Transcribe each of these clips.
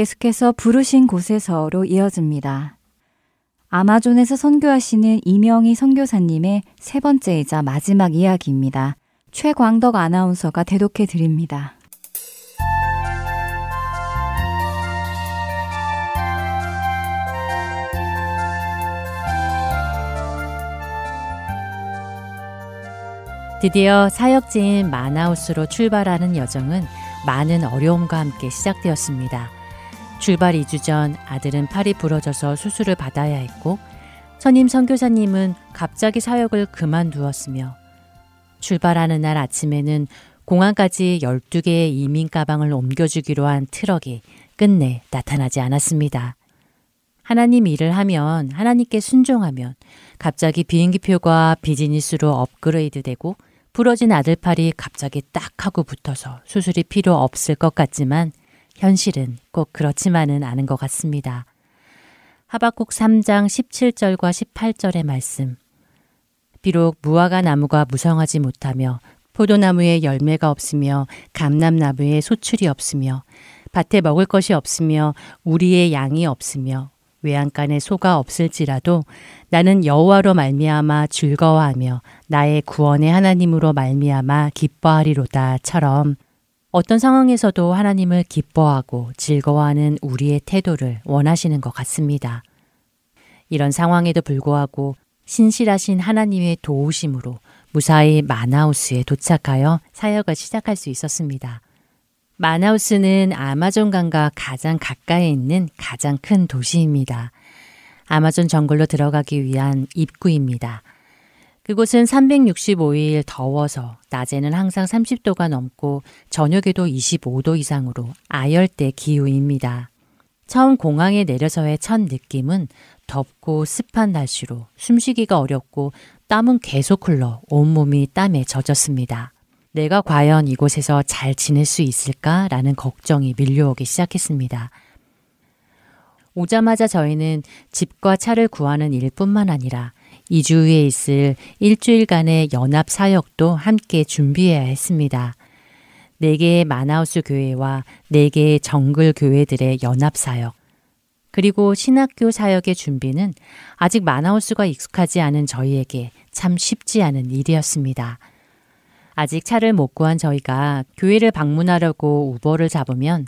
계속해서 부르신 곳에서로 이어집니다. 아마존에서 선교하시는 이명희 선교사님의 세 번째이자 마지막 이야기입니다. 최광덕 아나운서가 대독해 드립니다. 드디어 사역지인 마나우스로 출발하는 여정은 많은 어려움과 함께 시작되었습니다. 출발 2주 전 아들은 팔이 부러져서 수술을 받아야 했고 선임 선교사님은 갑자기 사역을 그만두었으며 출발하는 날 아침에는 공항까지 12개의 이민 가방을 옮겨주기로 한 트럭이 끝내 나타나지 않았습니다. 하나님 일을 하면 하나님께 순종하면 갑자기 비행기표가 비즈니스로 업그레이드 되고 부러진 아들 팔이 갑자기 딱 하고 붙어서 수술이 필요 없을 것 같지만 현실은 꼭 그렇지만은 않은 것 같습니다. 하박국 3장 17절과 18절의 말씀. 비록 무화과 나무가 무성하지 못하며 포도나무에 열매가 없으며 감람나무에 소출이 없으며 밭에 먹을 것이 없으며 우리의 양이 없으며 외양간에 소가 없을지라도 나는 여호와로 말미암아 즐거워하며 나의 구원의 하나님으로 말미암아 기뻐하리로다처럼 어떤 상황에서도 하나님을 기뻐하고 즐거워하는 우리의 태도를 원하시는 것 같습니다. 이런 상황에도 불구하고 신실하신 하나님의 도우심으로 무사히 마나우스에 도착하여 사역을 시작할 수 있었습니다. 마나우스는 아마존강과 가장 가까이 있는 가장 큰 도시입니다. 아마존 정글로 들어가기 위한 입구입니다. 그곳은 365일 더워서 낮에는 항상 30도가 넘고 저녁에도 25도 이상으로 아열대 기후입니다. 처음 공항에 내려서의 첫 느낌은 덥고 습한 날씨로 숨쉬기가 어렵고 땀은 계속 흘러 온몸이 땀에 젖었습니다. 내가 과연 이곳에서 잘 지낼 수 있을까라는 걱정이 밀려오기 시작했습니다. 오자마자 저희는 집과 차를 구하는 일뿐만 아니라 2주 후에 있을 일주일간의 연합 사역도 함께 준비해야 했습니다. 4개의 마나우스 교회와 4개의 정글 교회들의 연합 사역, 그리고 신학교 사역의 준비는 아직 마나우스가 익숙하지 않은 저희에게 참 쉽지 않은 일이었습니다. 아직 차를 못 구한 저희가 교회를 방문하려고 우버를 잡으면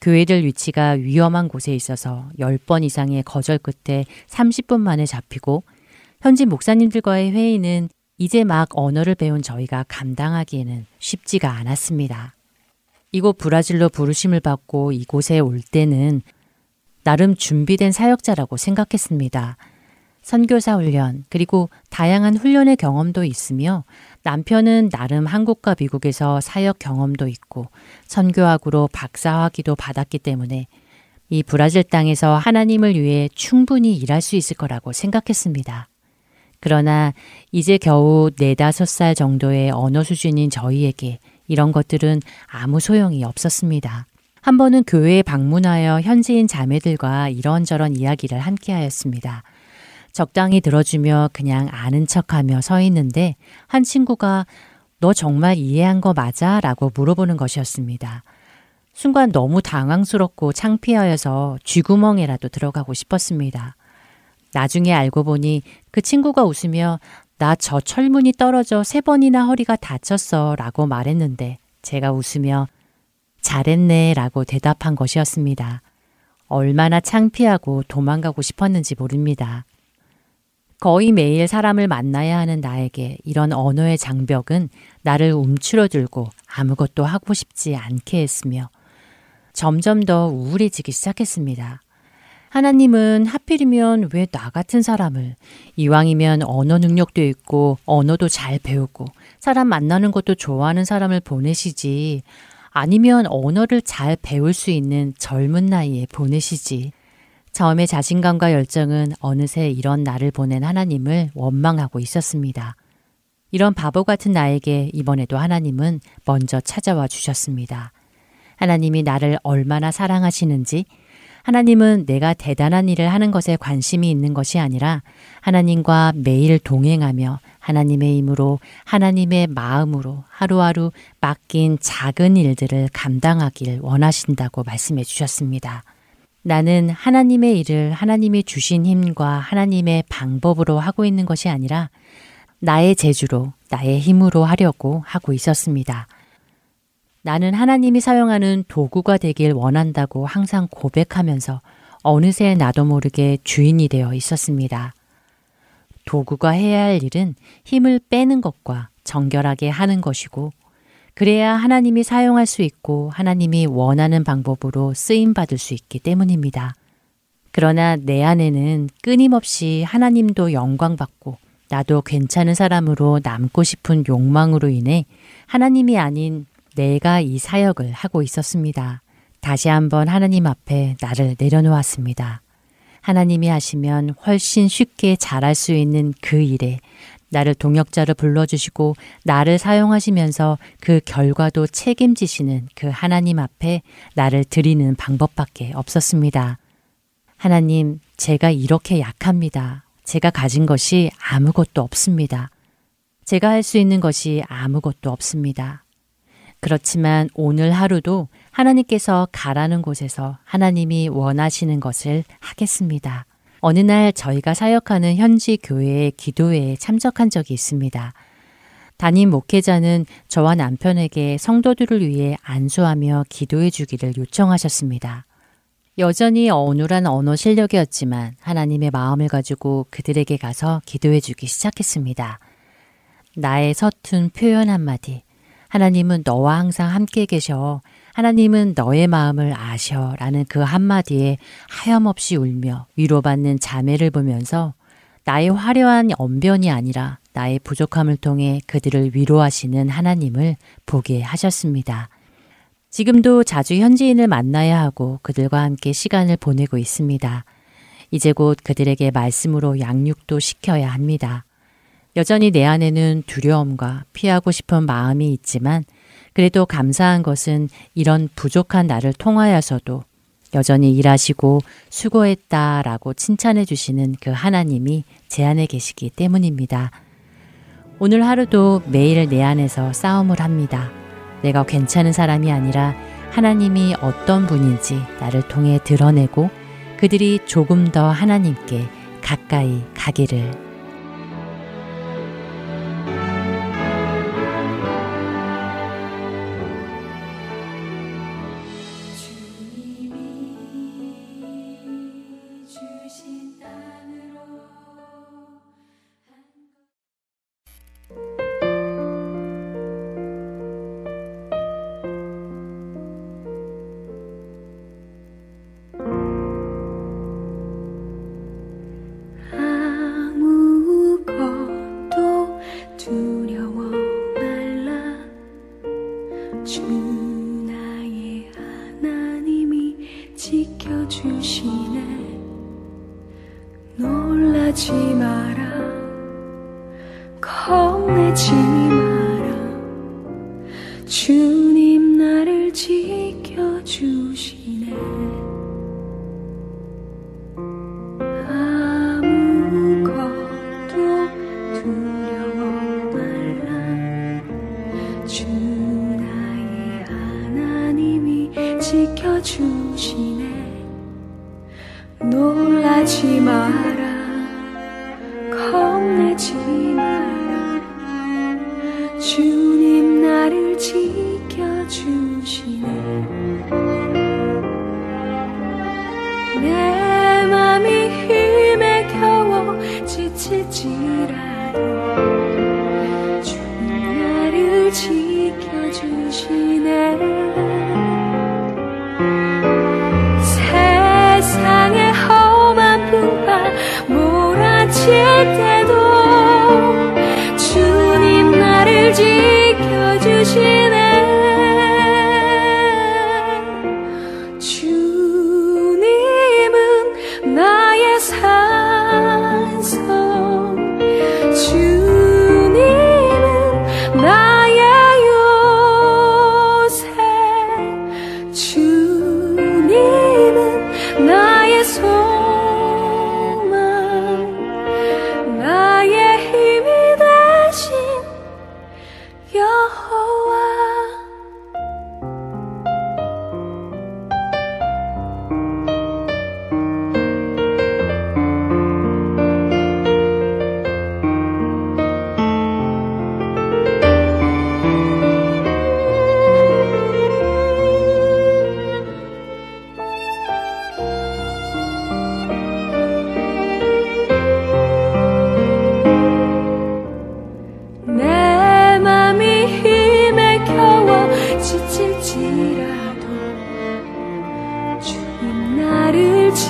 교회들 위치가 위험한 곳에 있어서 10번 이상의 거절 끝에 30분 만에 잡히고 현지 목사님들과의 회의는 이제 막 언어를 배운 저희가 감당하기에는 쉽지가 않았습니다. 이곳 브라질로 부르심을 받고 이곳에 올 때는 나름 준비된 사역자라고 생각했습니다. 선교사 훈련, 그리고 다양한 훈련의 경험도 있으며 남편은 나름 한국과 미국에서 사역 경험도 있고 선교학으로 박사학위도 받았기 때문에 이 브라질 땅에서 하나님을 위해 충분히 일할 수 있을 거라고 생각했습니다. 그러나 이제 겨우 네다섯 살 정도의 언어 수준인 저희에게 이런 것들은 아무 소용이 없었습니다. 한 번은 교회에 방문하여 현지인 자매들과 이런저런 이야기를 함께 하였습니다. 적당히 들어주며 그냥 아는 척하며 서 있는데 한 친구가 너 정말 이해한 거 맞아? 라고 물어보는 것이었습니다. 순간 너무 당황스럽고 창피하여서 쥐구멍에라도 들어가고 싶었습니다. 나중에 알고 보니 그 친구가 웃으며 나 저 철문이 떨어져 세 번이나 허리가 다쳤어 라고 말했는데 제가 웃으며 잘했네 라고 대답한 것이었습니다. 얼마나 창피하고 도망가고 싶었는지 모릅니다. 거의 매일 사람을 만나야 하는 나에게 이런 언어의 장벽은 나를 움츠러들고 아무것도 하고 싶지 않게 했으며 점점 더 우울해지기 시작했습니다. 하나님은 하필이면 왜 나 같은 사람을 이왕이면 언어 능력도 있고 언어도 잘 배우고 사람 만나는 것도 좋아하는 사람을 보내시지 아니면 언어를 잘 배울 수 있는 젊은 나이에 보내시지 처음에 자신감과 열정은 어느새 이런 나를 보낸 하나님을 원망하고 있었습니다. 이런 바보 같은 나에게 이번에도 하나님은 먼저 찾아와 주셨습니다. 하나님이 나를 얼마나 사랑하시는지, 하나님은 내가 대단한 일을 하는 것에 관심이 있는 것이 아니라 하나님과 매일 동행하며 하나님의 힘으로 하나님의 마음으로 하루하루 맡긴 작은 일들을 감당하길 원하신다고 말씀해 주셨습니다. 나는 하나님의 일을 하나님이 주신 힘과 하나님의 방법으로 하고 있는 것이 아니라 나의 재주로, 나의 힘으로 하려고 하고 있었습니다. 나는 하나님이 사용하는 도구가 되길 원한다고 항상 고백하면서 어느새 나도 모르게 주인이 되어 있었습니다. 도구가 해야 할 일은 힘을 빼는 것과 정결하게 하는 것이고, 그래야 하나님이 사용할 수 있고 하나님이 원하는 방법으로 쓰임 받을 수 있기 때문입니다. 그러나 내 안에는 끊임없이 하나님도 영광받고 나도 괜찮은 사람으로 남고 싶은 욕망으로 인해 하나님이 아닌 내가 이 사역을 하고 있었습니다. 다시 한번 하나님 앞에 나를 내려놓았습니다. 하나님이 하시면 훨씬 쉽게 잘할 수 있는 그 일에 나를 동역자를 불러주시고 나를 사용하시면서 그 결과도 책임지시는 그 하나님 앞에 나를 드리는 방법밖에 없었습니다. 하나님, 제가 이렇게 약합니다. 제가 가진 것이 아무것도 없습니다. 제가 할 수 있는 것이 아무것도 없습니다. 그렇지만 오늘 하루도 하나님께서 가라는 곳에서 하나님이 원하시는 것을 하겠습니다. 어느 날 저희가 사역하는 현지 교회의 기도회에 참석한 적이 있습니다. 담임 목회자는 저와 남편에게 성도들을 위해 안수하며 기도해 주기를 요청하셨습니다. 여전히 어눌한 언어 실력이었지만 하나님의 마음을 가지고 그들에게 가서 기도해 주기 시작했습니다. 나의 서툰 표현 한마디, 하나님은 너와 항상 함께 계셔. 하나님은 너의 마음을 아셔. 라는 그 한마디에 하염없이 울며 위로받는 자매를 보면서 나의 화려한 언변이 아니라 나의 부족함을 통해 그들을 위로하시는 하나님을 보게 하셨습니다. 지금도 자주 현지인을 만나야 하고 그들과 함께 시간을 보내고 있습니다. 이제 곧 그들에게 말씀으로 양육도 시켜야 합니다. 여전히 내 안에는 두려움과 피하고 싶은 마음이 있지만 그래도 감사한 것은 이런 부족한 나를 통하여서도 여전히 일하시고 수고했다 라고 칭찬해 주시는 그 하나님이 제 안에 계시기 때문입니다. 오늘 하루도 매일 내 안에서 싸움을 합니다. 내가 괜찮은 사람이 아니라 하나님이 어떤 분인지 나를 통해 드러내고 그들이 조금 더 하나님께 가까이 가기를 cheap. 주님 나를 지켜주시네. 내 맘이 힘에 겨워 지칠지라도 주님 나를 지켜주시네.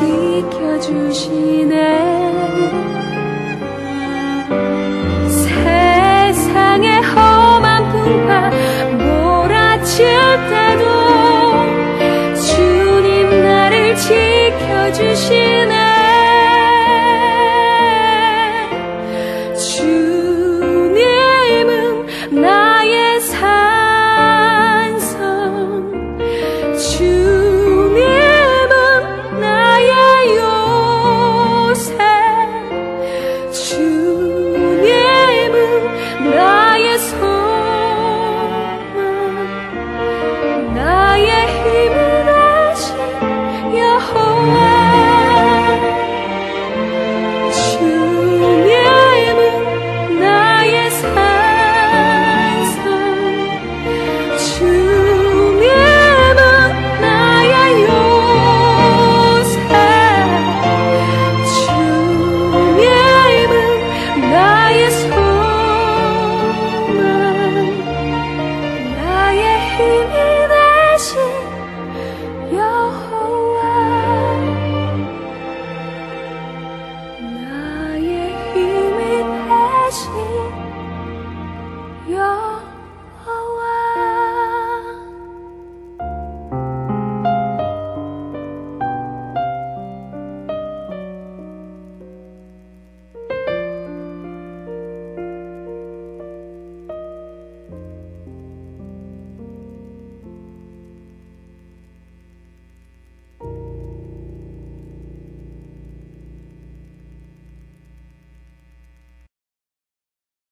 지켜주시네. 세상의 험한 풍파 몰아칠 때도 주님 나를 지켜주시네.